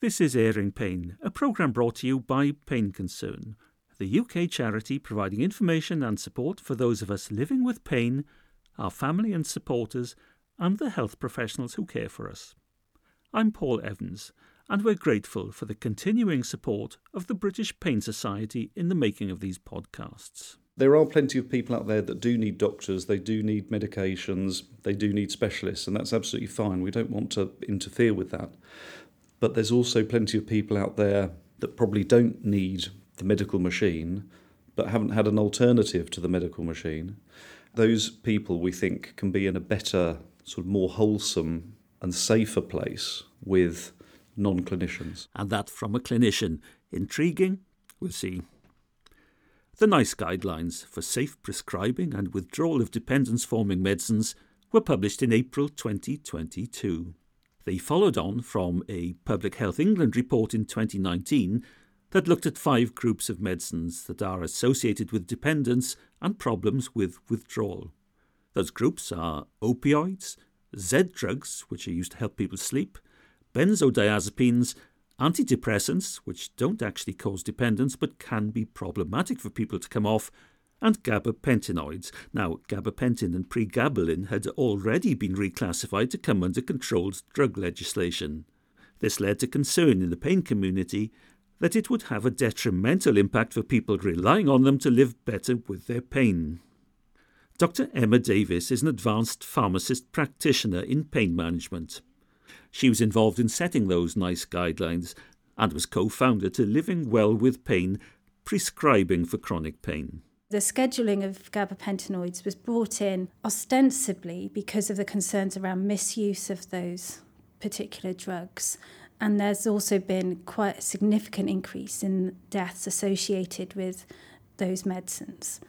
This is Airing Pain, a programme brought to you by Pain Concern, the UK charity providing information and support for those of us living with pain, our family and supporters, and the health professionals who care for us. I'm Paul Evans, and we're grateful for the continuing support of the British Pain Society in the making of these podcasts. There are plenty of people out there that do need doctors, they do need medications, they do need specialists, and that's absolutely fine. We don't want to interfere with that. But there's also plenty of people out there that probably don't need the medical machine but haven't had an alternative to the medical machine. Those people we think can be in a better, sort of more wholesome and safer place with non clinicians. And that from a clinician. Intriguing? We'll see. The NICE guidelines for safe prescribing and withdrawal of dependence forming medicines were published in April 2022. They followed on from a Public Health England report in 2019 that looked at five groups of medicines that are associated with dependence and problems with withdrawal. Those groups are opioids, Z drugs, which are used to help people sleep, benzodiazepines, antidepressants, which don't actually cause dependence but can be problematic for people to come off, and gabapentinoids. Now, gabapentin and pregabalin had already been reclassified to come under controlled drug legislation. This led to concern in the pain community that it would have a detrimental impact for people relying on them to live better with their pain. Dr. Emma Davies is an advanced pharmacist practitioner in pain management. She was involved in setting those NICE guidelines and was co founder to Living Well with Pain, prescribing for chronic pain. The scheduling of gabapentinoids was brought in ostensibly because of the concerns around misuse of those particular drugs and there's also been quite a significant increase in deaths associated with those medicines.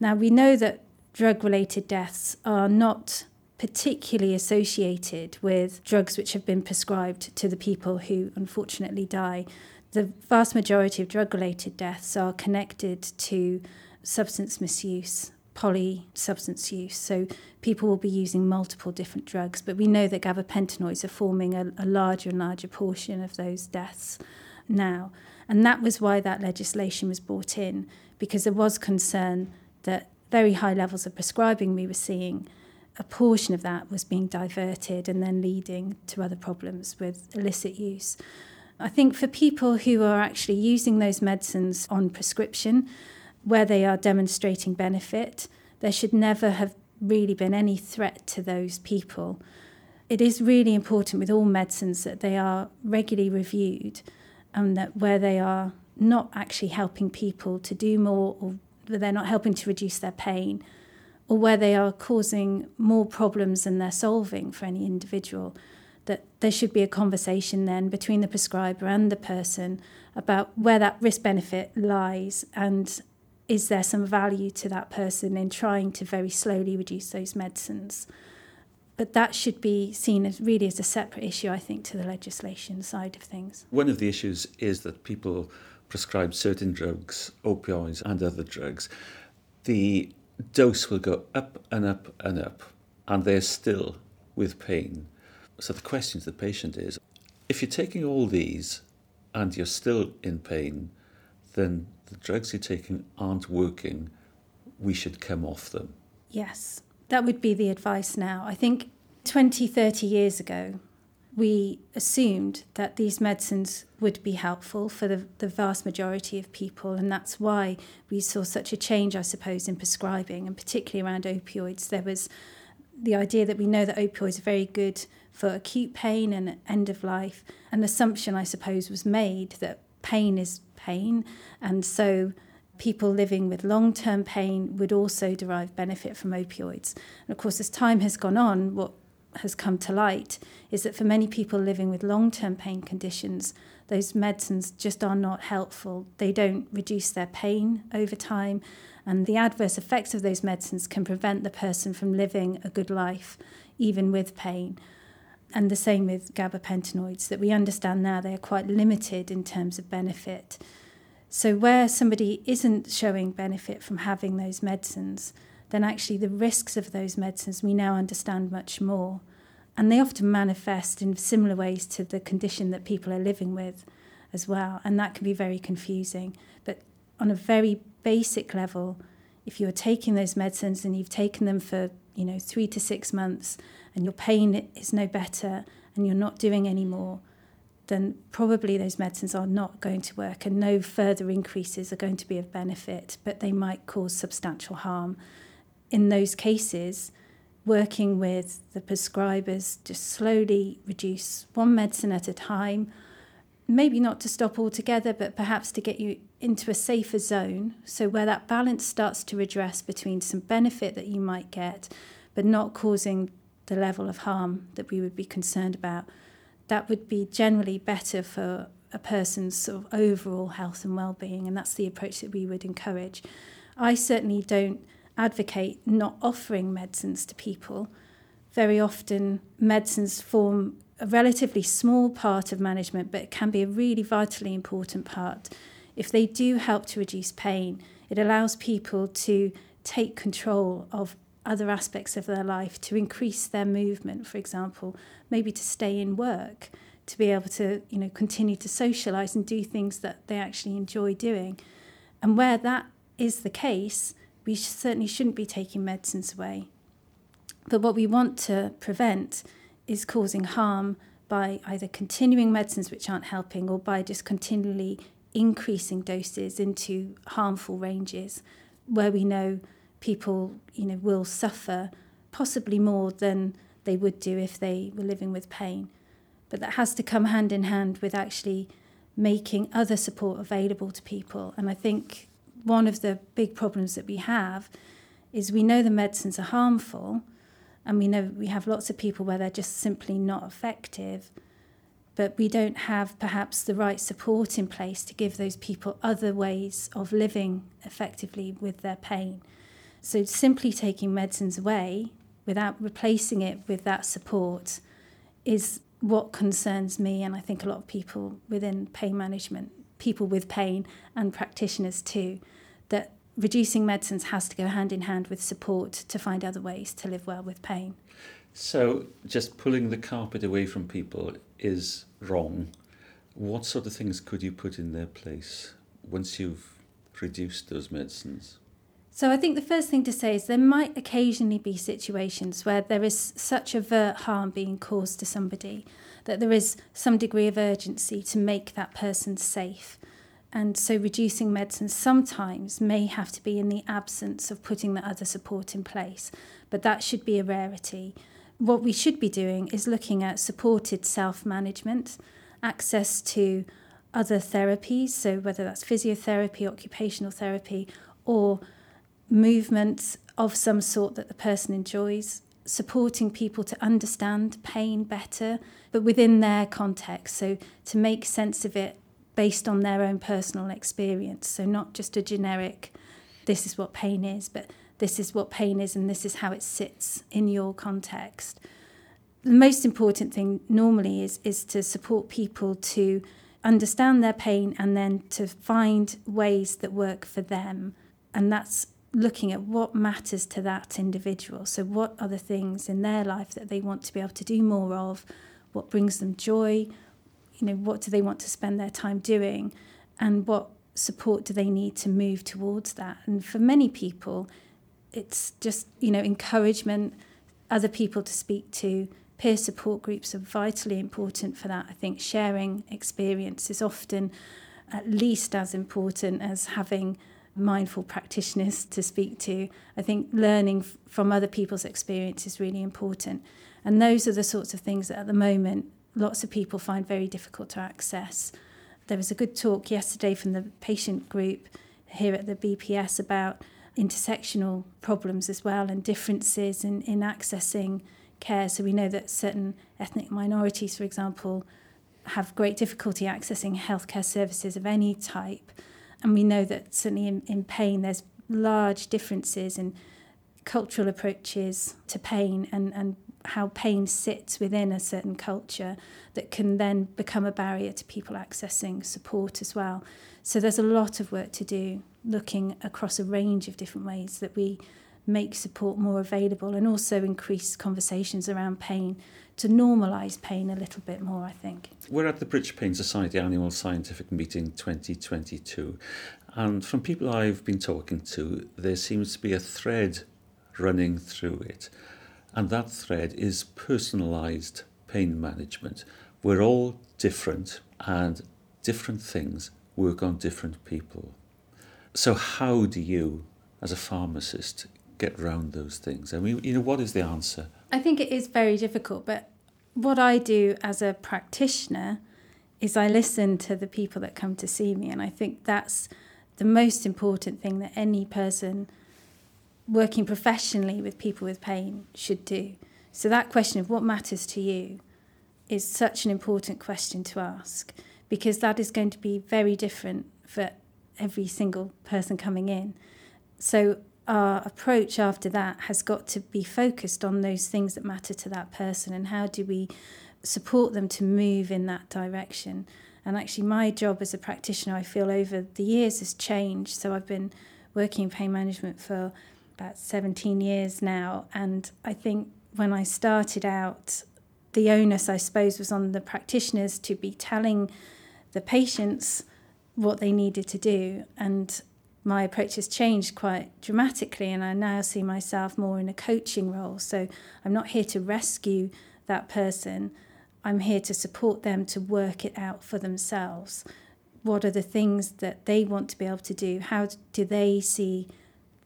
Now, we know that drug related deaths are not particularly associated with drugs which have been prescribed to the people who unfortunately die. The vast majority of drug related deaths are connected to substance misuse poly substance use. So people will be using multiple different drugs, but we know that gabapentinoids are forming a, a larger and larger portion of those deaths now. And that was why that legislation was brought in, because there was concern that very high levels of prescribing we were seeing, a portion of that was being diverted and then leading to other problems with illicit use. I think for people who are actually using those medicines on prescription, where they are demonstrating benefit, there should never have really been any threat to those people. It is really important with all medicines that they are regularly reviewed and that where they are not actually helping people to do more or they're not helping to reduce their pain or where they are causing more problems than they're solving for any individual that there should be a conversation then between the prescriber and the person about where that risk benefit lies and is there some value to that person in trying to very slowly reduce those medicines? But that should be seen as really as a separate issue, I think, to the legislation side of things. One of the issues is that people prescribe certain drugs, opioids and other drugs. The dose will go up and up and up, and they're still with pain. So the question to the patient is if you're taking all these and you're still in pain, then the drugs you're taking aren't working, we should come off them. Yes, that would be the advice now. I think 20, 30 years ago, we assumed that these medicines would be helpful for the, the vast majority of people, and that's why we saw such a change, I suppose, in prescribing, and particularly around opioids. There was the idea that we know that opioids are very good for acute pain and end of life. An assumption, I suppose, was made that pain is pain. And so people living with long term pain would also derive benefit from opioids. And of course, as time has gone on, what has come to light is that for many people living with long term pain conditions, those medicines just are not helpful. They don't reduce their pain over time, and the adverse effects of those medicines can prevent the person from living a good life, even with pain. And the same with gabapentinoids, that we understand now they are quite limited in terms of benefit. So, where somebody isn't showing benefit from having those medicines, then actually the risks of those medicines we now understand much more. And they often manifest in similar ways to the condition that people are living with as well. And that can be very confusing. But on a very basic level, if you're taking those medicines and you've taken them for, you know, three to six months and your pain is no better and you're not doing any more, then probably those medicines are not going to work and no further increases are going to be of benefit, but they might cause substantial harm. In those cases, working with the prescribers to slowly reduce one medicine at a time, maybe not to stop altogether, but perhaps to get you into a safer zone. So, where that balance starts to redress between some benefit that you might get, but not causing the level of harm that we would be concerned about, that would be generally better for a person's sort of overall health and well-being and that's the approach that we would encourage. I certainly don't advocate not offering medicines to people. Very often medicines form a relatively small part of management but can be a really vitally important part if they do help to reduce pain it allows people to take control of other aspects of their life to increase their movement for example maybe to stay in work, to be able to, you know, continue to socialize and do things that they actually enjoy doing. And where that is the case, we certainly shouldn't be taking medicines away. But what we want to prevent is causing harm by either continuing medicines which aren't helping or by just continually increasing doses into harmful ranges where we know people you know will suffer possibly more than they would do if they were living with pain. But that has to come hand in hand with actually making other support available to people. And I think one of the big problems that we have is we know the medicines are harmful, and we know we have lots of people where they're just simply not effective, but we don't have perhaps the right support in place to give those people other ways of living effectively with their pain. So simply taking medicines away without replacing it with that support is what concerns me and I think a lot of people within pain management, people with pain and practitioners too, that reducing medicines has to go hand in hand with support to find other ways to live well with pain. So, just pulling the carpet away from people is wrong. What sort of things could you put in their place once you've reduced those medicines? So I think the first thing to say is there might occasionally be situations where there is such overt harm being caused to somebody that there is some degree of urgency to make that person safe. And so reducing medicine sometimes may have to be in the absence of putting the other support in place, but that should be a rarity. What we should be doing is looking at supported self management, access to other therapies, so whether that's physiotherapy, occupational therapy, or movement of some sort that the person enjoys, supporting people to understand pain better, but within their context. So to make sense of it based on their own personal experience. So not just a generic, this is what pain is, but this is what pain is and this is how it sits in your context. The most important thing normally is, is to support people to understand their pain and then to find ways that work for them. And that's looking at what matters to that individual. So, what are the things in their life that they want to be able to do more of? What brings them joy? You know, what do they want to spend their time doing? And what support do they need to move towards that? And for many people, it's just, you know, encouragement, other people to speak to, peer support groups are vitally important for that. I think sharing experience is often at least as important as having mindful practitioners to speak to. I think learning from other people's experience is really important. And those are the sorts of things that at the moment lots of people find very difficult to access. There was a good talk yesterday from the patient group here at the BPS about intersectional problems as well and differences in, in accessing care. So we know that certain ethnic minorities, for example, have great difficulty accessing healthcare services of any type. And we know that certainly in, in pain, there's large differences in cultural approaches to pain and, and how pain sits within a certain culture that can then become a barrier to people accessing support as well. So there's a lot of work to do looking across a range of different ways that we make support more available and also increase conversations around pain to normalise pain a little bit more, I think. We're at the British Pain Society Annual Scientific Meeting 2022, and from people I've been talking to, there seems to be a thread running through it, and that thread is personalised pain management. We're all different, and different things work on different people. So, how do you, as a pharmacist, get around those things? I mean, you know, what is the answer? I think it is very difficult, but what I do as a practitioner is I listen to the people that come to see me, and I think that's the most important thing that any person working professionally with people with pain should do. So, that question of what matters to you is such an important question to ask because that is going to be very different for every single person coming in. So, our approach after that has got to be focused on those things that matter to that person and how do we support them to move in that direction. And actually, my job as a practitioner, I feel over the years has changed. So, I've been working in pain management for about 17 years now. And I think when I started out, the onus, I suppose, was on the practitioners to be telling the patients what they needed to do. And my approach has changed quite dramatically, and I now see myself more in a coaching role. So I'm not here to rescue that person, I'm here to support them to work it out for themselves. What are the things that they want to be able to do? How do they see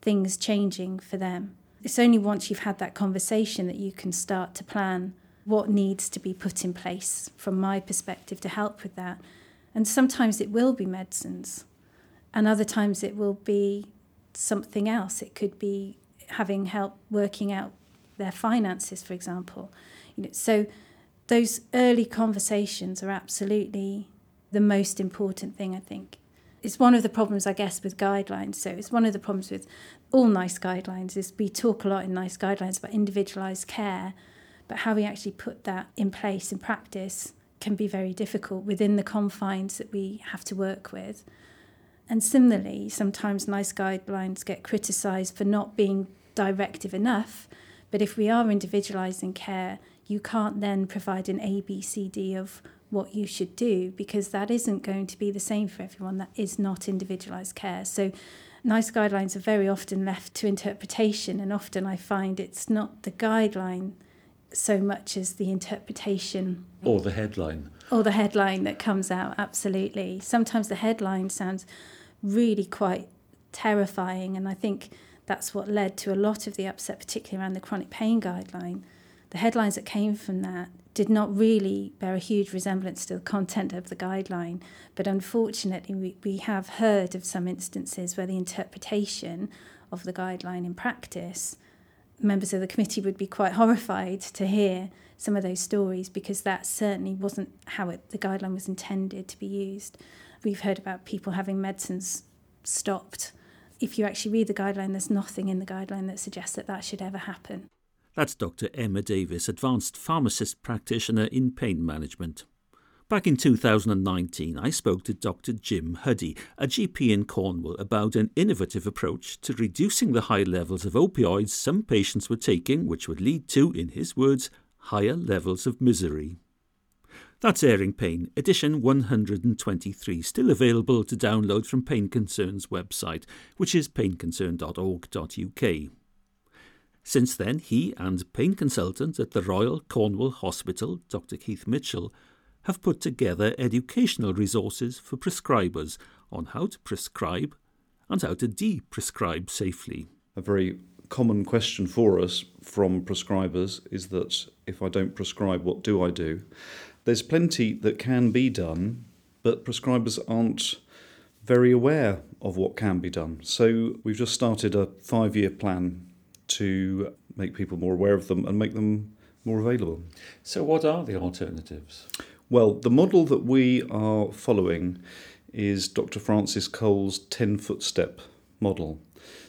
things changing for them? It's only once you've had that conversation that you can start to plan what needs to be put in place from my perspective to help with that. And sometimes it will be medicines, and other times it will be something else. It could be having help working out their finances, for example. You know, so those early conversations are absolutely the most important thing, I think. It's one of the problems, I guess, with guidelines. So it's one of the problems with all NICE guidelines is we talk a lot in NICE guidelines about individualised care, but how we actually put that in place in practice can be very difficult within the confines that we have to work with. And similarly, sometimes NICE guidelines get criticised for not being directive enough. But if we are individualising care, you can't then provide an ABCD of what you should do because that isn't going to be the same for everyone. That is not individualised care. So, NICE guidelines are very often left to interpretation, and often I find it's not the guideline so much as the interpretation or the headline or the headline that comes out absolutely sometimes the headline sounds really quite terrifying and i think that's what led to a lot of the upset particularly around the chronic pain guideline the headlines that came from that did not really bear a huge resemblance to the content of the guideline but unfortunately we, we have heard of some instances where the interpretation of the guideline in practice members of the committee would be quite horrified to hear some of those stories because that certainly wasn't how it, the guideline was intended to be used. We've heard about people having medicines stopped. If you actually read the guideline, there's nothing in the guideline that suggests that that should ever happen. That's Dr. Emma Davies, advanced pharmacist practitioner in pain management. Back in 2019, I spoke to Dr. Jim Huddy, a GP in Cornwall, about an innovative approach to reducing the high levels of opioids some patients were taking, which would lead to, in his words, higher levels of misery. That's Airing Pain, edition 123, still available to download from Pain Concern's website, which is painconcern.org.uk. Since then, he and pain consultant at the Royal Cornwall Hospital, Dr. Keith Mitchell, have put together educational resources for prescribers on how to prescribe and how to de-prescribe safely. A very common question for us from prescribers is that if I don't prescribe, what do I do? There's plenty that can be done, but prescribers aren't very aware of what can be done. So we've just started a five year plan to make people more aware of them and make them more available. So, what are the alternatives? Well, the model that we are following is Dr. Frances Cole's 10 footstep model.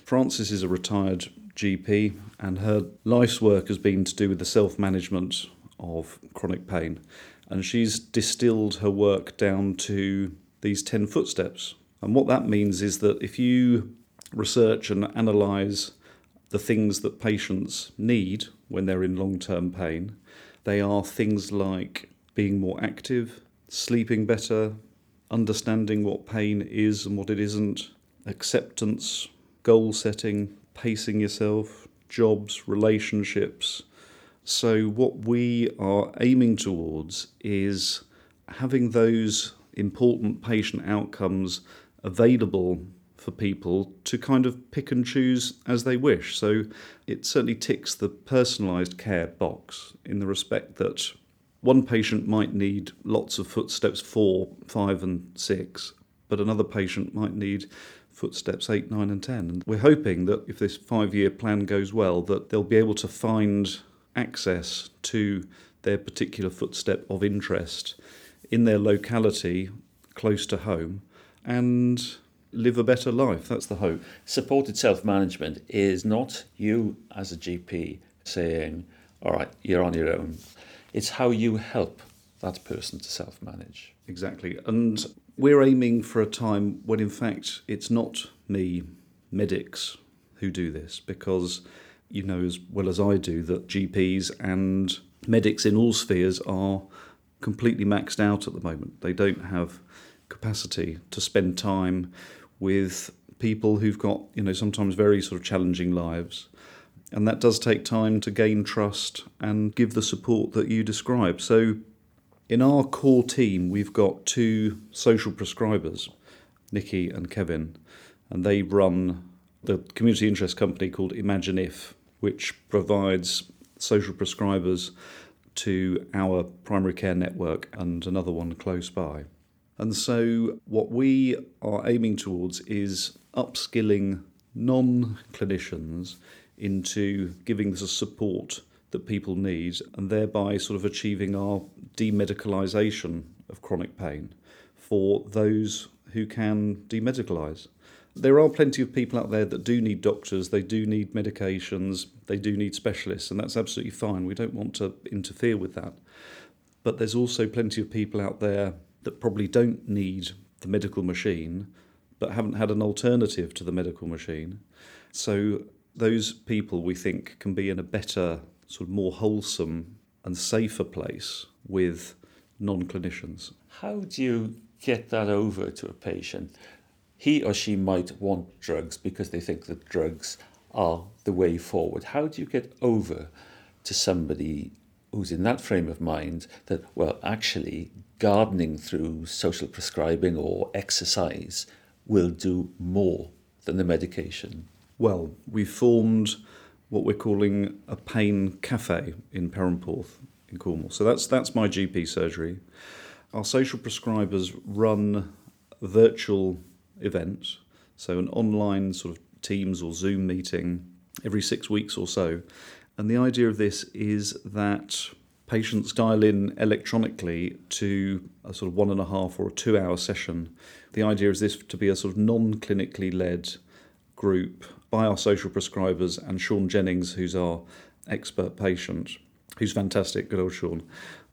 Frances is a retired GP, and her life's work has been to do with the self management of chronic pain. And she's distilled her work down to these 10 footsteps. And what that means is that if you research and analyse the things that patients need when they're in long term pain. They are things like being more active, sleeping better, understanding what pain is and what it isn't, acceptance, goal setting, pacing yourself, jobs, relationships. So, what we are aiming towards is having those important patient outcomes available for people to kind of pick and choose as they wish. So it certainly ticks the personalised care box in the respect that one patient might need lots of footsteps four, five, and six, but another patient might need footsteps eight, nine, and ten. And we're hoping that if this five year plan goes well, that they'll be able to find access to their particular footstep of interest in their locality close to home and live a better life. That's the hope. Supported self management is not you as a GP saying, all right, you're on your own. It's how you help that person to self manage. Exactly. And we're aiming for a time when, in fact, it's not me, medics, who do this, because you know as well as I do that GPs and medics in all spheres are completely maxed out at the moment. They don't have capacity to spend time with people who've got, you know, sometimes very sort of challenging lives. And that does take time to gain trust and give the support that you describe. So, in our core team, we've got two social prescribers, Nikki and Kevin, and they run the community interest company called Imagine If, which provides social prescribers to our primary care network and another one close by. And so, what we are aiming towards is upskilling non clinicians into giving the support that people need and thereby sort of achieving our demedicalisation of chronic pain for those who can demedicalise. There are plenty of people out there that do need doctors, they do need medications, they do need specialists, and that's absolutely fine. We don't want to interfere with that. But there's also plenty of people out there that probably don't need the medical machine but haven't had an alternative to the medical machine. So those people we think can be in a better, sort of more wholesome and safer place with non clinicians. How do you get that over to a patient? He or she might want drugs because they think that drugs are the way forward. How do you get over to somebody who's in that frame of mind that, well, actually, gardening through social prescribing or exercise will do more than the medication? Well, we formed what we're calling a pain cafe in Perranporth in Cornwall. So that's that's my GP surgery. Our social prescribers run virtual events, so an online sort of Teams or Zoom meeting every six weeks or so. And the idea of this is that patients dial in electronically to a sort of one and a half or a two hour session. The idea is this to be a sort of non clinically led group by our social prescribers and Sean Jennings, who's our expert patient, who's fantastic, good old Sean.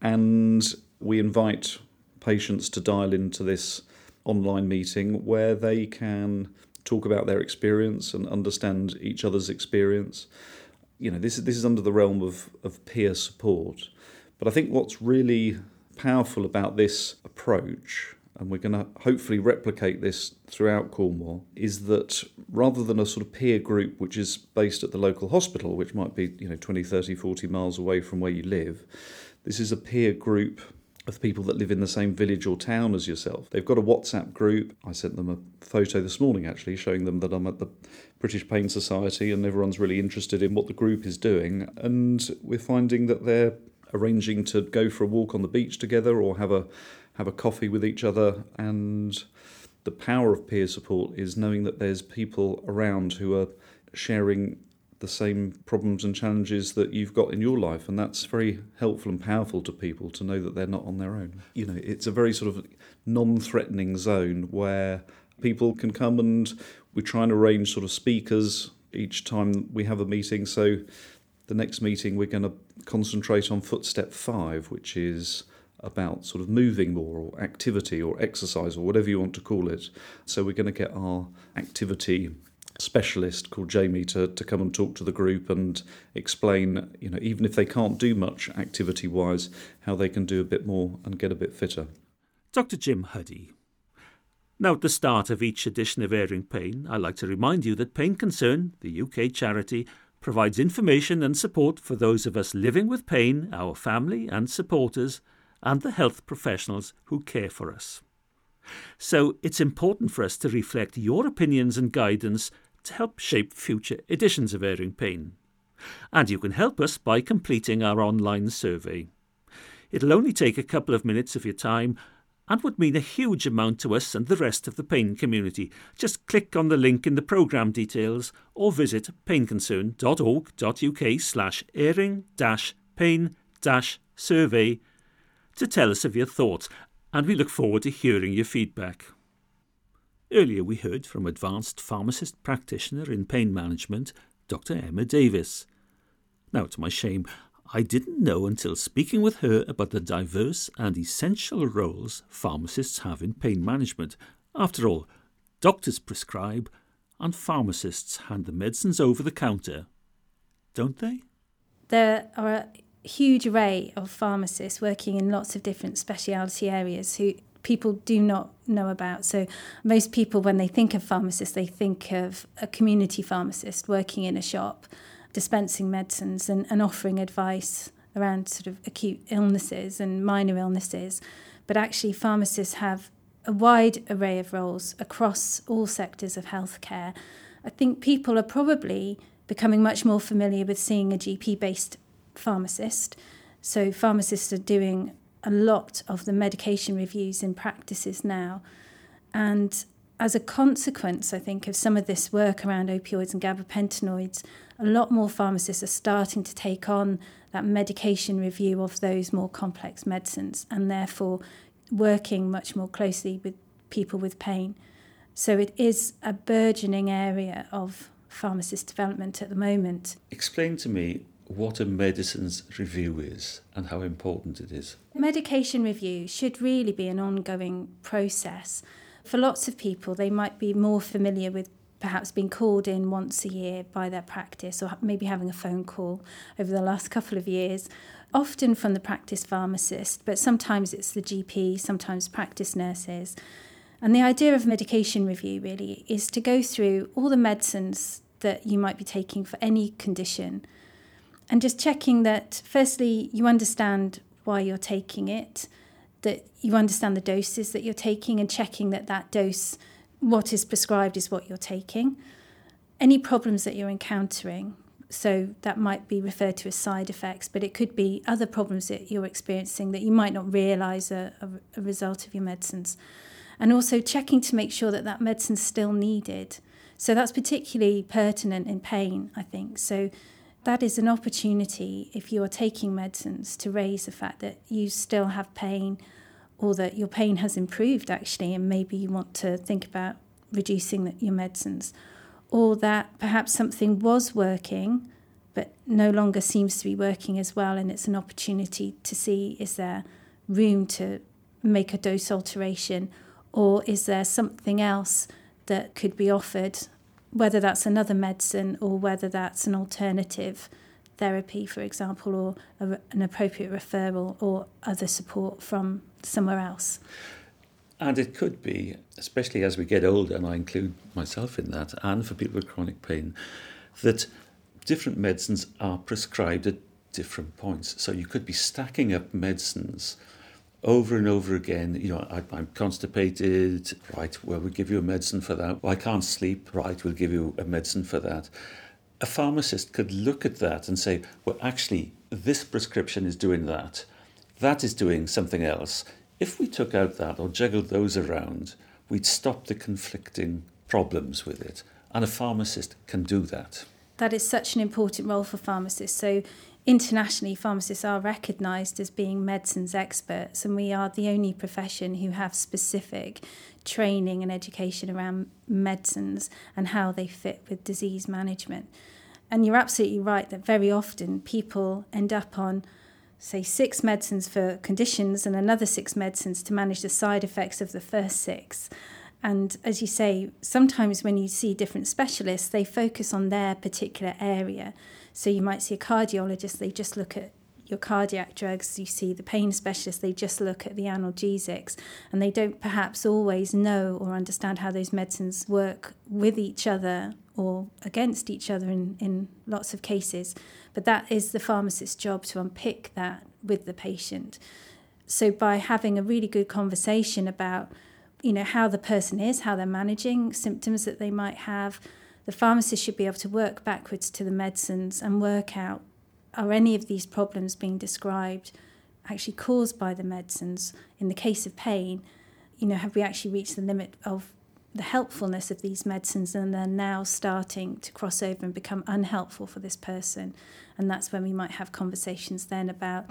And we invite patients to dial into this online meeting where they can talk about their experience and understand each other's experience. You know, this is this is under the realm of, of peer support. But I think what's really powerful about this approach, and we're going to hopefully replicate this throughout Cornwall, is that rather than a sort of peer group which is based at the local hospital, which might be you know 20, 30, 40 miles away from where you live, this is a peer group of people that live in the same village or town as yourself. They've got a WhatsApp group. I sent them a photo this morning actually showing them that I'm at the British Pain Society and everyone's really interested in what the group is doing. And we're finding that they're arranging to go for a walk on the beach together or have a have a coffee with each other and the power of peer support is knowing that there's people around who are sharing the same problems and challenges that you've got in your life and that's very helpful and powerful to people to know that they're not on their own you know it's a very sort of non-threatening zone where people can come and we try and arrange sort of speakers each time we have a meeting so the next meeting we're going to concentrate on footstep five, which is about sort of moving more or activity or exercise or whatever you want to call it. So we're going to get our activity specialist called Jamie to, to come and talk to the group and explain, you know, even if they can't do much activity wise, how they can do a bit more and get a bit fitter. Dr. Jim Huddy. Now, at the start of each edition of Airing Pain, I like to remind you that Pain Concern, the UK charity, provides information and support for those of us living with pain, our family and supporters, and the health professionals who care for us. So it's important for us to reflect your opinions and guidance to help shape future editions of Airing Pain. And you can help us by completing our online survey. It'll only take a couple of minutes of your time and would mean a huge amount to us and the rest of the pain community. Just click on the link in the programme details or visit painconcern.org.uk slash airing pain survey to tell us of your thoughts, and we look forward to hearing your feedback. Earlier we heard from advanced pharmacist practitioner in pain management, Dr. Emma Davies. Now, to my shame, I didn't know until speaking with her about the diverse and essential roles pharmacists have in pain management. After all, doctors prescribe and pharmacists hand the medicines over the counter, don't they? There are a huge array of pharmacists working in lots of different specialty areas who people do not know about. So most people when they think of pharmacists they think of a community pharmacist working in a shop dispensing medicines and, and offering advice around sort of acute illnesses and minor illnesses. But actually, pharmacists have a wide array of roles across all sectors of healthcare. I think people are probably becoming much more familiar with seeing a GP based pharmacist. So, pharmacists are doing a lot of the medication reviews in practices now. And as a consequence, I think, of some of this work around opioids and gabapentinoids, a lot more pharmacists are starting to take on that medication review of those more complex medicines and therefore working much more closely with people with pain. So it is a burgeoning area of pharmacist development at the moment. Explain to me what a medicines review is and how important it is. Medication review should really be an ongoing process. For lots of people, they might be more familiar with perhaps being called in once a year by their practice or maybe having a phone call over the last couple of years, often from the practice pharmacist, but sometimes it's the GP, sometimes practice nurses. And the idea of medication review really is to go through all the medicines that you might be taking for any condition and just checking that, firstly, you understand why you're taking it, that you understand the doses that you're taking, and checking that that dose what is prescribed is what you're taking. Any problems that you're encountering, so that might be referred to as side effects, but it could be other problems that you're experiencing that you might not realize are a, result of your medicines. And also checking to make sure that that medicine's still needed. So that's particularly pertinent in pain, I think. So that is an opportunity if you are taking medicines to raise the fact that you still have pain or that your pain has improved actually, and maybe you want to think about reducing your medicines, or that perhaps something was working but no longer seems to be working as well, and it's an opportunity to see is there room to make a dose alteration, or is there something else that could be offered, whether that's another medicine or whether that's an alternative therapy, for example, or a, an appropriate referral or other support from somewhere else. And it could be, especially as we get older, and I include myself in that, and for people with chronic pain, that different medicines are prescribed at different points. So you could be stacking up medicines over and over again. You know, I, I'm constipated, right, well, we'll give you a medicine for that. Well, I can't sleep, right, we'll give you a medicine for that a pharmacist could look at that and say, well, actually, this prescription is doing that, that is doing something else. If we took out that or juggled those around, we'd stop the conflicting problems with it. And a pharmacist can do that. That is such an important role for pharmacists. So, internationally, pharmacists are recognised as being medicines experts, and we are the only profession who have specific training and education around medicines and how they fit with disease management. And you're absolutely right that very often people end up on, say, six medicines for conditions and another six medicines to manage the side effects of the first six. And as you say, sometimes when you see different specialists, they focus on their particular area. So you might see a cardiologist, they just look at your cardiac drugs, you see the pain specialist, they just look at the analgesics and they don't perhaps always know or understand how those medicines work with each other or against each other in, in lots of cases. But that is the pharmacist's job to unpick that with the patient. So by having a really good conversation about you know how the person is, how they're managing symptoms that they might have, the pharmacist should be able to work backwards to the medicines and work out are any of these problems being described actually caused by the medicines? In the case of pain, you know, have we actually reached the limit of the helpfulness of these medicines and they're now starting to cross over and become unhelpful for this person? And that's when we might have conversations then about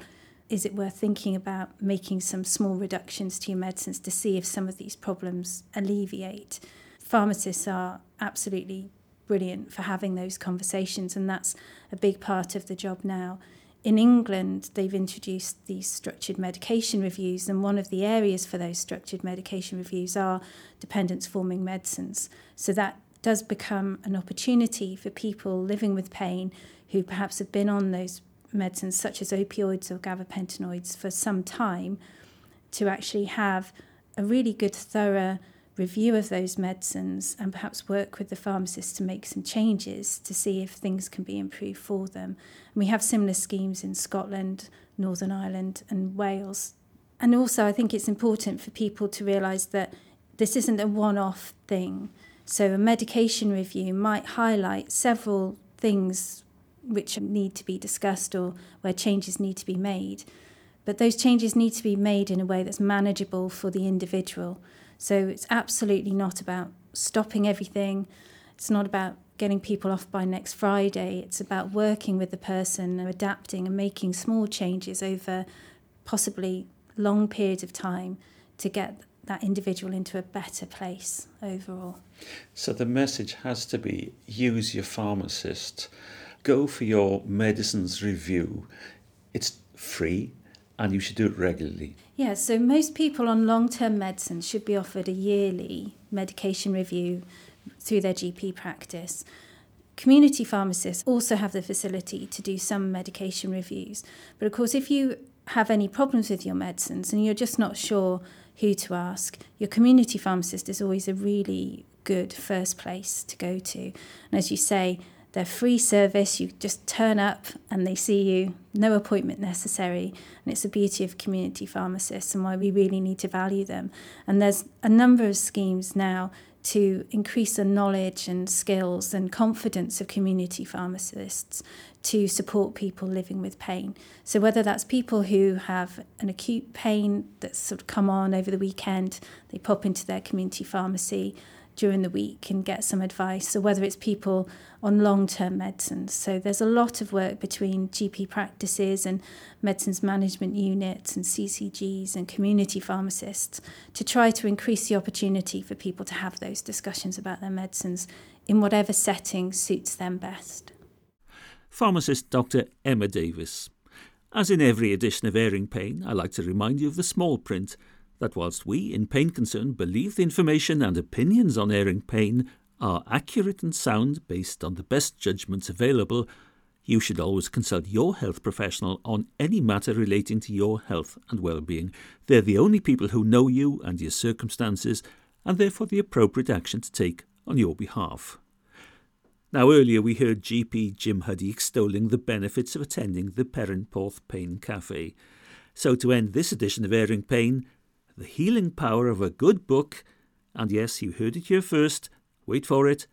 is it worth thinking about making some small reductions to your medicines to see if some of these problems alleviate? Pharmacists are absolutely brilliant for having those conversations, and that's a big part of the job now. In England, they've introduced these structured medication reviews, and one of the areas for those structured medication reviews are dependence forming medicines. So that does become an opportunity for people living with pain who perhaps have been on those medicines, such as opioids or gabapentinoids, for some time, to actually have a really good, thorough review of those medicines and perhaps work with the pharmacist to make some changes to see if things can be improved for them. And we have similar schemes in Scotland, Northern Ireland, and Wales. And also, I think it's important for people to realise that this isn't a one off thing. So, a medication review might highlight several things which need to be discussed or where changes need to be made. But those changes need to be made in a way that's manageable for the individual. So it's absolutely not about stopping everything. It's not about getting people off by next Friday. It's about working with the person and adapting and making small changes over possibly long periods of time to get that individual into a better place overall. So the message has to be use your pharmacist, go for your medicines review. It's free, and you should do it regularly. Yeah, so most people on long term medicine should be offered a yearly medication review through their GP practice. Community pharmacists also have the facility to do some medication reviews. But of course, if you have any problems with your medicines and you're just not sure who to ask, your community pharmacist is always a really good first place to go to. And as you say, they're free service. You just turn up and they see you, no appointment necessary. And it's the beauty of community pharmacists and why we really need to value them. And there's a number of schemes now to increase the knowledge and skills and confidence of community pharmacists to support people living with pain. So whether that's people who have an acute pain that's sort of come on over the weekend, they pop into their community pharmacy during the week and get some advice, or whether it's people on long term medicines. So there's a lot of work between GP practices and medicines management units and CCGs and community pharmacists to try to increase the opportunity for people to have those discussions about their medicines in whatever setting suits them best. Pharmacist Dr. Emma Davies. As in every edition of Airing Pain, I like to remind you of the small print that whilst we in Pain Concern believe the information and opinions on airing pain are accurate and sound based on the best judgments available, you should always consult your health professional on any matter relating to your health and well-being. They're the only people who know you and your circumstances and therefore the appropriate action to take on your behalf. Now, earlier we heard GP Jim Huddy extolling the benefits of attending the Perranporth Pain Cafe. So, to end this edition of Airing Pain, the Healing Power of a Good Book, and yes, you heard it here first, wait for it,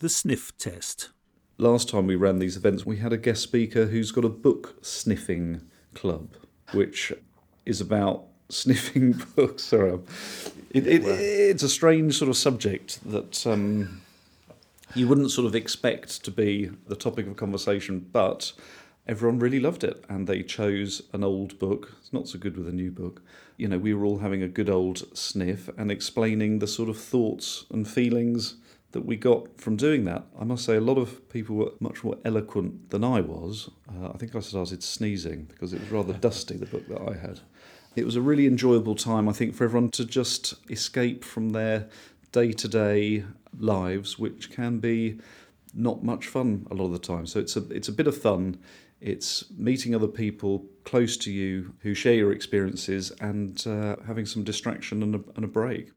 the sniff test. Last time we ran these events, we had a guest speaker who's got a book sniffing club, which is about sniffing books. Sorry, it, it, it's a strange sort of subject that um, you wouldn't sort of expect to be the topic of conversation, but everyone really loved it and they chose an old book. It's not so good with a new book. You know, we were all having a good old sniff and explaining the sort of thoughts and feelings that we got from doing that. I must say, a lot of people were much more eloquent than I was. Uh, I think I started sneezing because it was rather dusty, the book that I had. It was a really enjoyable time, I think, for everyone to just escape from their day to day lives, which can be not much fun a lot of the time. So it's a it's a bit of fun. It's meeting other people close to you who share your experiences and uh, having some distraction and a, and a break.